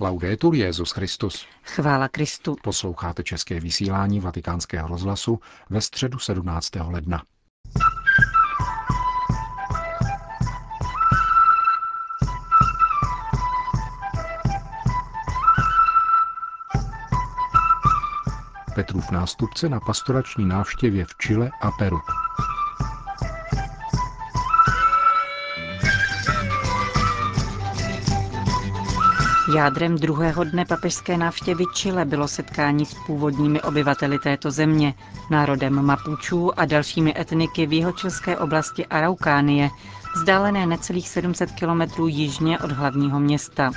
Laudetur Jezus Christus. Chvála Kristu. Posloucháte české vysílání Vatikánského rozhlasu ve středu 17. ledna. Petrův nástupce na pastorační návštěvě v Chile a Peru. Jádrem druhého dne papežské návštěvy Chile bylo setkání s původními obyvateli této země, národem Mapučů a dalšími etniky v jihočilské oblasti Araukánie, vzdálené necelých 700 kilometrů jižně od hlavního města.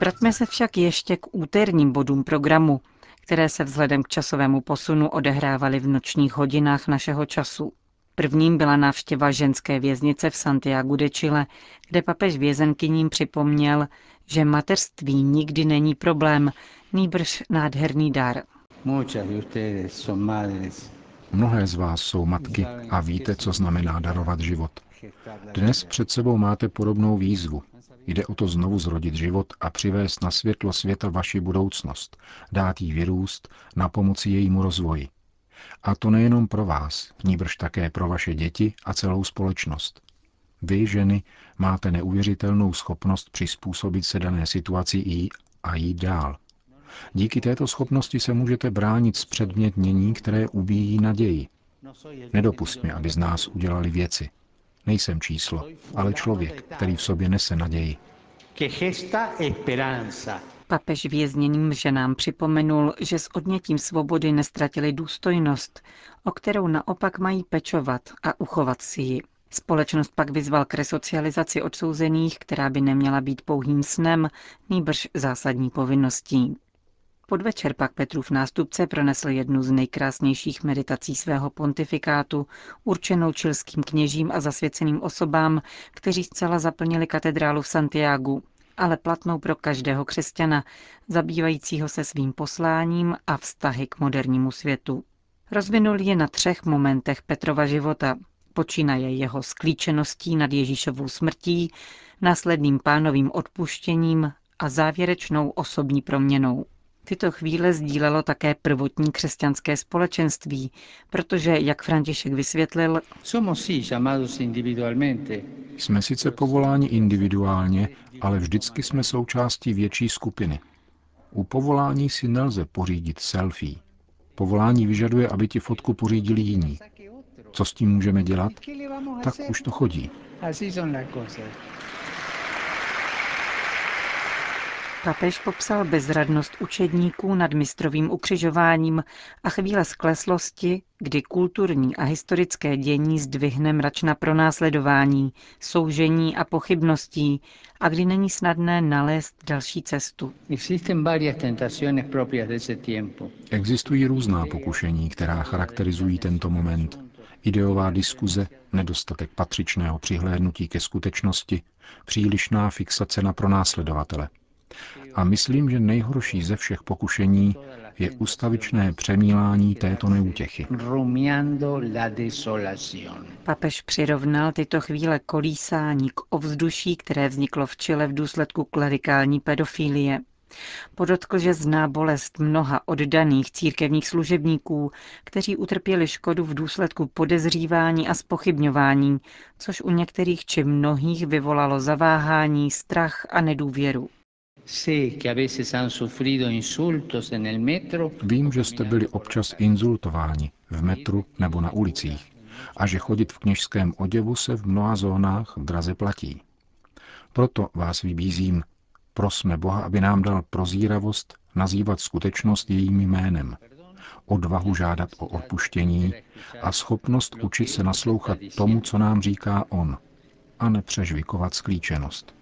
Vraťme se však ještě k úterním bodům programu, které se vzhledem k časovému posunu odehrávaly v nočních hodinách našeho času. Prvním byla návštěva ženské věznice v Santiago de Chile, kde papež vězenkyním připomněl, že mateřství nikdy není problém, nýbrž nádherný dar. Mnohé z vás jsou matky a víte, co znamená darovat život. Dnes před sebou máte podobnou výzvu. Jde o to znovu zrodit život a přivést na světlo světa vaši budoucnost, dát jí vyrůst, na pomoci jejímu rozvoji. A to nejenom pro vás, níbrž také pro vaše děti a celou společnost. Vy, ženy, máte neuvěřitelnou schopnost přizpůsobit se dané situaci i a jít dál. Díky této schopnosti se můžete bránit z předmětnění, které ubíjí naději. Nedopustme, aby z nás udělali věci. Nejsem číslo, ale člověk, který v sobě nese naději. Papež vězněným ženám připomenul, že s odnětím svobody nestratili důstojnost, o kterou naopak mají pečovat a uchovat si ji. Společnost pak vyzval k resocializaci odsouzených, která by neměla být pouhým snem, nýbrž zásadní povinností. Podvečer pak Petrův nástupce pronesl jednu z nejkrásnějších meditací svého pontifikátu, určenou čilským kněžím a zasvěceným osobám, kteří zcela zaplnili katedrálu v Santiagu, ale platnou pro každého křesťana, zabývajícího se svým posláním a vztahy k modernímu světu. Rozvinul je na třech momentech Petrova života. Počínaje jeho sklíčeností nad Ježíšovou smrtí, následným pánovým odpuštěním a závěrečnou osobní proměnou. Tyto chvíle sdílelo také prvotní křesťanské společenství, protože, jak František vysvětlil, jsme sice povoláni individuálně, ale vždycky jsme součástí větší skupiny. U povolání si nelze pořídit selfie. Povolání vyžaduje, aby ti fotku pořídili jiní. Co s tím můžeme dělat? Tak už to chodí. Papež popsal bezradnost učedníků nad mistrovým ukřižováním a chvíle skleslosti, kdy kulturní a historické dění zdvihne mračna pronásledování, soužení a pochybností a kdy není snadné nalézt další cestu. Existují různá pokušení, která charakterizují tento moment. Ideová diskuze, nedostatek patřičného přihlédnutí ke skutečnosti, přílišná fixace na pronásledovatele – a myslím, že nejhorší ze všech pokušení je ustavičné přemílání této neútěchy. Papež přirovnal tyto chvíle kolísání k ovzduší, které vzniklo v Čile v důsledku klerikální pedofilie. Podotkl, že zná bolest mnoha oddaných církevních služebníků, kteří utrpěli škodu v důsledku podezřívání a spochybňování, což u některých či mnohých vyvolalo zaváhání, strach a nedůvěru. Vím, že jste byli občas insultováni v metru nebo na ulicích a že chodit v kněžském oděvu se v mnoha zónách draze platí. Proto vás vybízím, prosme Boha, aby nám dal prozíravost nazývat skutečnost jejím jménem, odvahu žádat o odpuštění a schopnost učit se naslouchat tomu, co nám říká On, a nepřežvikovat sklíčenost.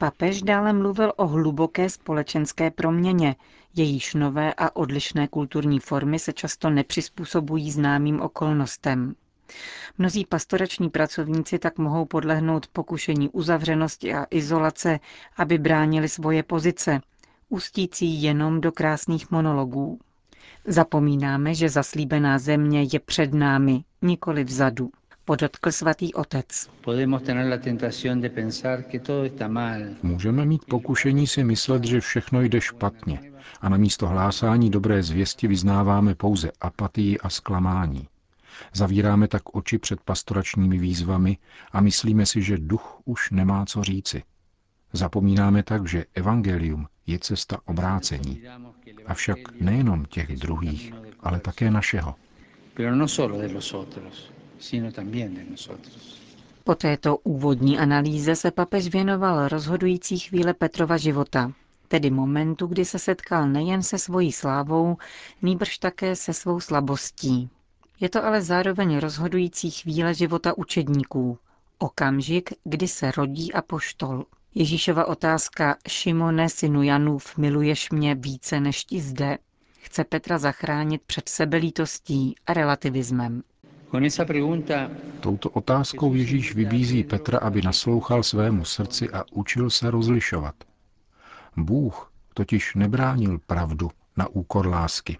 Papež dále mluvil o hluboké společenské proměně, jejíž nové a odlišné kulturní formy se často nepřizpůsobují známým okolnostem. Mnozí pastorační pracovníci tak mohou podlehnout pokušení uzavřenosti a izolace, aby bránili svoje pozice, ustící jenom do krásných monologů. Zapomínáme, že zaslíbená země je před námi, nikoli vzadu. Podotkl svatý otec. Můžeme mít pokušení si myslet, že všechno jde špatně a na místo hlásání dobré zvěsti vyznáváme pouze apatii a zklamání. Zavíráme tak oči před pastoračními výzvami a myslíme si, že duch už nemá co říci. Zapomínáme tak, že evangelium je cesta obrácení. Avšak nejenom těch druhých, ale také našeho. No po této úvodní analýze se papež věnoval rozhodující chvíle Petrova života, tedy momentu, kdy se setkal nejen se svojí slávou, nýbrž také se svou slabostí. Je to ale zároveň rozhodující chvíle života učedníků, okamžik, kdy se rodí apoštol. Ježíšova otázka Šimone, synu Janův, miluješ mě více než ti zde, chce Petra zachránit před sebelítostí a relativismem. Touto otázkou Ježíš vybízí Petra, aby naslouchal svému srdci a učil se rozlišovat. Bůh totiž nebránil pravdu na úkor lásky,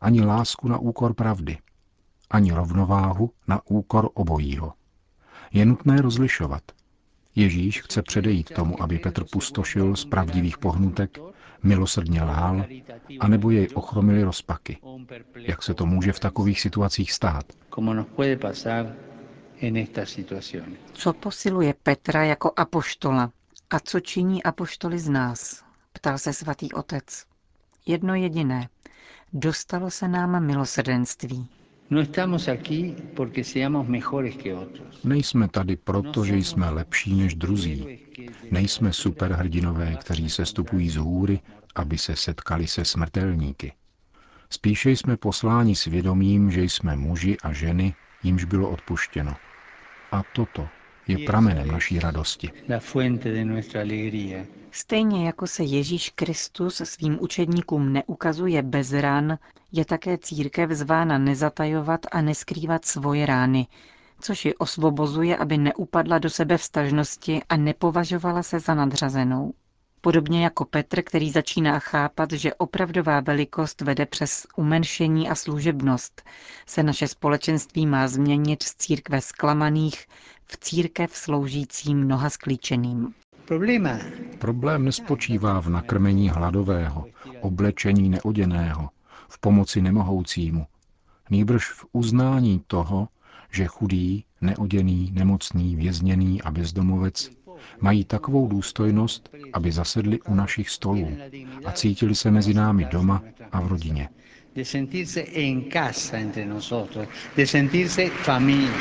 ani lásku na úkor pravdy, ani rovnováhu na úkor obojího. Je nutné rozlišovat. Ježíš chce předejít tomu, aby Petr pustošil z pravdivých pohnutek, milosrdně lhal, anebo jej ochromili rozpaky. Jak se to může v takových situacích stát? Co posiluje Petra jako apoštola a co činí apoštoly z nás? Ptal se svatý otec. Jedno jediné. Dostalo se nám milosrdenství. No Nejsme tady proto, že jsme lepší než druzí. Nejsme superhrdinové, kteří se stupují z hůry, aby se setkali se smrtelníky. Spíše jsme posláni svědomím, že jsme muži a ženy, jimž bylo odpuštěno. A toto je pramenem naší radosti. Stejně jako se Ježíš Kristus svým učedníkům neukazuje bez ran, je také církev zvána nezatajovat a neskrývat svoje rány, což ji osvobozuje, aby neupadla do sebe vstažnosti a nepovažovala se za nadřazenou. Podobně jako Petr, který začíná chápat, že opravdová velikost vede přes umenšení a služebnost, se naše společenství má změnit z církve zklamaných v církev sloužící mnoha sklíčeným. Problém nespočívá v nakrmení hladového, oblečení neoděného, v pomoci nemohoucímu, nýbrž v uznání toho, že chudý, neoděný, nemocný, vězněný a bezdomovec mají takovou důstojnost, aby zasedli u našich stolů a cítili se mezi námi doma a v rodině. De sentirse en casa entre nosotros, de sentirse familia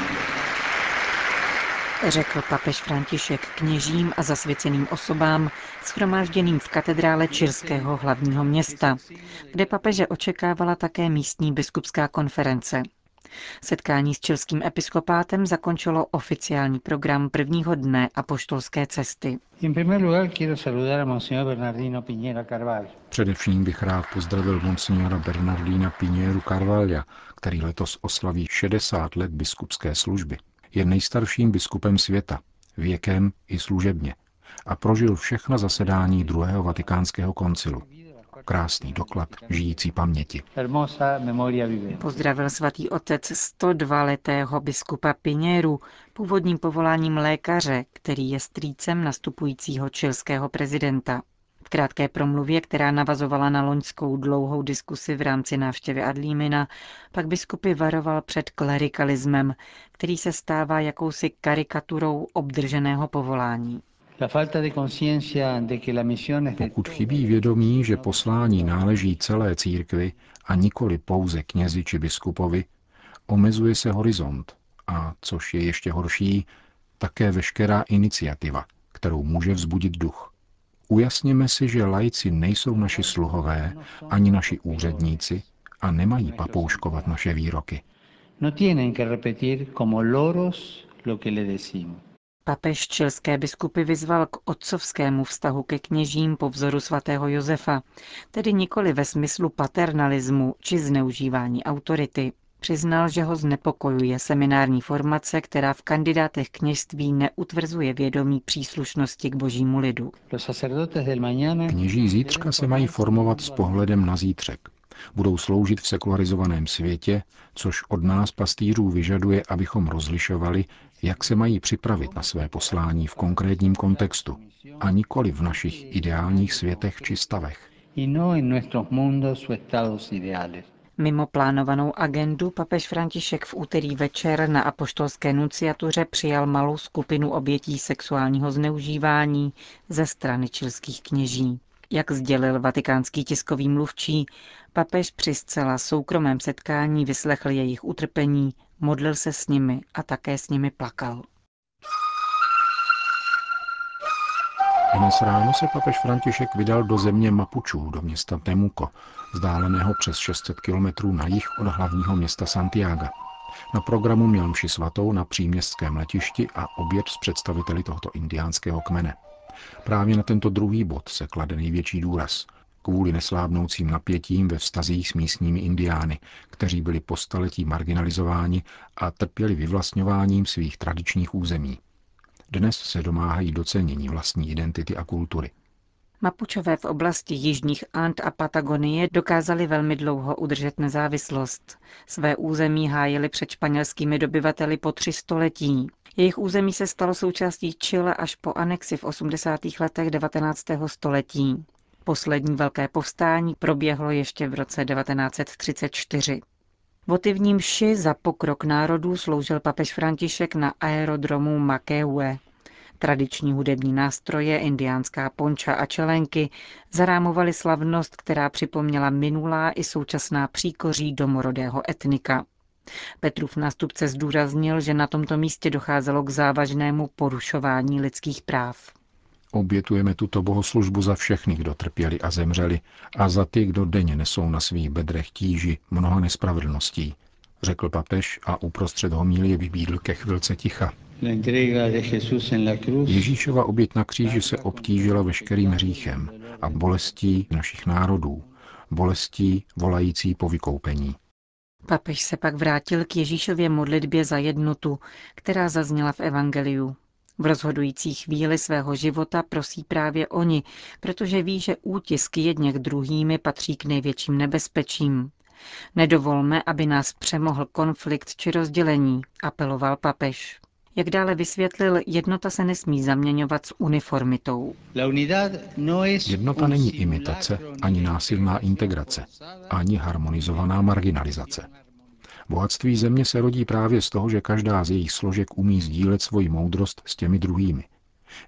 řekl papež František kněžím a zasvěceným osobám schromážděným v katedrále Čirského hlavního města, kde papeže očekávala také místní biskupská konference. Setkání s čilským episkopátem zakončilo oficiální program prvního dne apoštolské cesty. Především bych rád pozdravil monsignora Bernardína Pinieru Carvalha, který letos oslaví 60 let biskupské služby je nejstarším biskupem světa, věkem i služebně, a prožil všechna zasedání druhého vatikánského koncilu. Krásný doklad žijící paměti. Pozdravil svatý otec 102-letého biskupa Piněru, původním povoláním lékaře, který je strýcem nastupujícího čilského prezidenta krátké promluvě, která navazovala na loňskou dlouhou diskusi v rámci návštěvy Adlímina, pak biskupy varoval před klerikalismem, který se stává jakousi karikaturou obdrženého povolání. Pokud chybí vědomí, že poslání náleží celé církvi a nikoli pouze knězi či biskupovi, omezuje se horizont a, což je ještě horší, také veškerá iniciativa, kterou může vzbudit duch. Ujasněme si, že lajci nejsou naši sluhové, ani naši úředníci a nemají papouškovat naše výroky. No Papež čelské biskupy vyzval k otcovskému vztahu ke kněžím po vzoru svatého Josefa, tedy nikoli ve smyslu paternalismu či zneužívání autority, Přiznal, že ho znepokojuje seminární formace, která v kandidátech kněžství neutvrzuje vědomí příslušnosti k božímu lidu. Kněží zítřka se mají formovat s pohledem na zítřek. Budou sloužit v sekularizovaném světě, což od nás pastýřů vyžaduje, abychom rozlišovali, jak se mají připravit na své poslání v konkrétním kontextu a nikoli v našich ideálních světech či stavech. No Mimo plánovanou agendu papež František v úterý večer na apoštolské nunciatuře přijal malou skupinu obětí sexuálního zneužívání ze strany čilských kněží. Jak sdělil vatikánský tiskový mluvčí, papež při zcela soukromém setkání vyslechl jejich utrpení, modlil se s nimi a také s nimi plakal. Dnes ráno se papež František vydal do země Mapučů, do města Temuco, vzdáleného přes 600 kilometrů na jih od hlavního města Santiago. Na programu měl mši svatou na příměstském letišti a oběd s představiteli tohoto indiánského kmene. Právě na tento druhý bod se klade největší důraz, kvůli neslábnoucím napětím ve vztazích s místními indiány, kteří byli po staletí marginalizováni a trpěli vyvlastňováním svých tradičních území. Dnes se domáhají docenění vlastní identity a kultury. Mapučové v oblasti Jižních Ant a Patagonie dokázali velmi dlouho udržet nezávislost. Své území hájili před španělskými dobyvateli po tři století. Jejich území se stalo součástí Chile až po anexi v 80. letech 19. století. Poslední velké povstání proběhlo ještě v roce 1934. Votivním ši za pokrok národů sloužil papež František na aerodromu Makeue. Tradiční hudební nástroje, indiánská ponča a čelenky zarámovaly slavnost, která připomněla minulá i současná příkoří domorodého etnika. Petrův nástupce zdůraznil, že na tomto místě docházelo k závažnému porušování lidských práv. Obětujeme tuto bohoslužbu za všechny, kdo trpěli a zemřeli, a za ty, kdo denně nesou na svých bedrech tíži mnoha nespravedlností, řekl papež a uprostřed homílie vybídl ke chvilce ticha. Ježíšova oběť na kříži se obtížila veškerým hříchem a bolestí našich národů, bolestí volající po vykoupení. Papež se pak vrátil k Ježíšově modlitbě za jednotu, která zazněla v Evangeliu. V rozhodující chvíli svého života prosí právě oni, protože ví, že útisk jedněch druhými patří k největším nebezpečím. Nedovolme, aby nás přemohl konflikt či rozdělení, apeloval papež. Jak dále vysvětlil, jednota se nesmí zaměňovat s uniformitou. No jednota není imitace, ani násilná integrace, ani harmonizovaná marginalizace. Bohatství země se rodí právě z toho, že každá z jejich složek umí sdílet svoji moudrost s těmi druhými.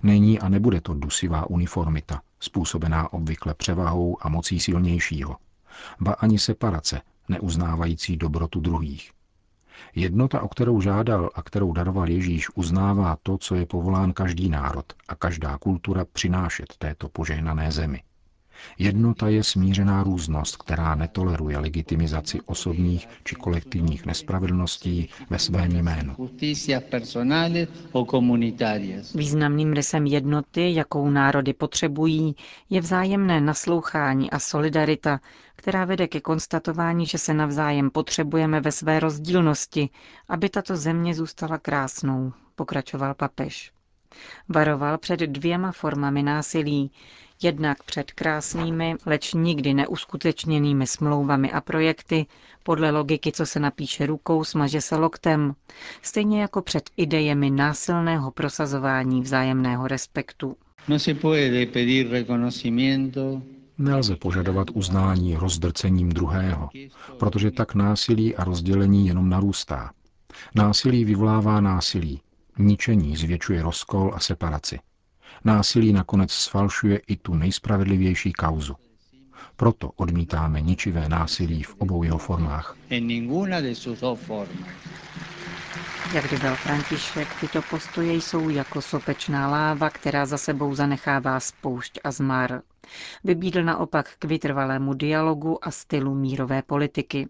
Není a nebude to dusivá uniformita, způsobená obvykle převahou a mocí silnějšího. Ba ani separace, neuznávající dobrotu druhých. Jednota, o kterou žádal a kterou daroval Ježíš, uznává to, co je povolán každý národ a každá kultura přinášet této požehnané zemi. Jednota je smířená různost, která netoleruje legitimizaci osobních či kolektivních nespravedlností ve svém jménu. Významným rysem jednoty, jakou národy potřebují, je vzájemné naslouchání a solidarita, která vede ke konstatování, že se navzájem potřebujeme ve své rozdílnosti, aby tato země zůstala krásnou, pokračoval papež. Varoval před dvěma formami násilí, jednak před krásnými, leč nikdy neuskutečněnými smlouvami a projekty, podle logiky, co se napíše rukou, smaže se loktem, stejně jako před idejemi násilného prosazování vzájemného respektu. No se puede pedir reconocimiento Nelze požadovat uznání rozdrcením druhého, protože tak násilí a rozdělení jenom narůstá. Násilí vyvolává násilí, ničení zvětšuje rozkol a separaci. Násilí nakonec sfalšuje i tu nejspravedlivější kauzu. Proto odmítáme ničivé násilí v obou jeho formách. Jak dodal František, tyto postoje jsou jako sopečná láva, která za sebou zanechává spoušť a zmar. Vybídl naopak k vytrvalému dialogu a stylu mírové politiky.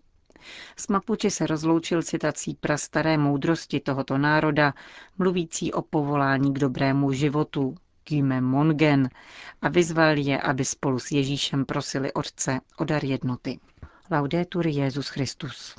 S Mapuči se rozloučil citací prastaré moudrosti tohoto národa, mluvící o povolání k dobrému životu, Kyme Mongen, a vyzval je, aby spolu s Ježíšem prosili Otce o dar jednoty. Laudetur Jezus Christus.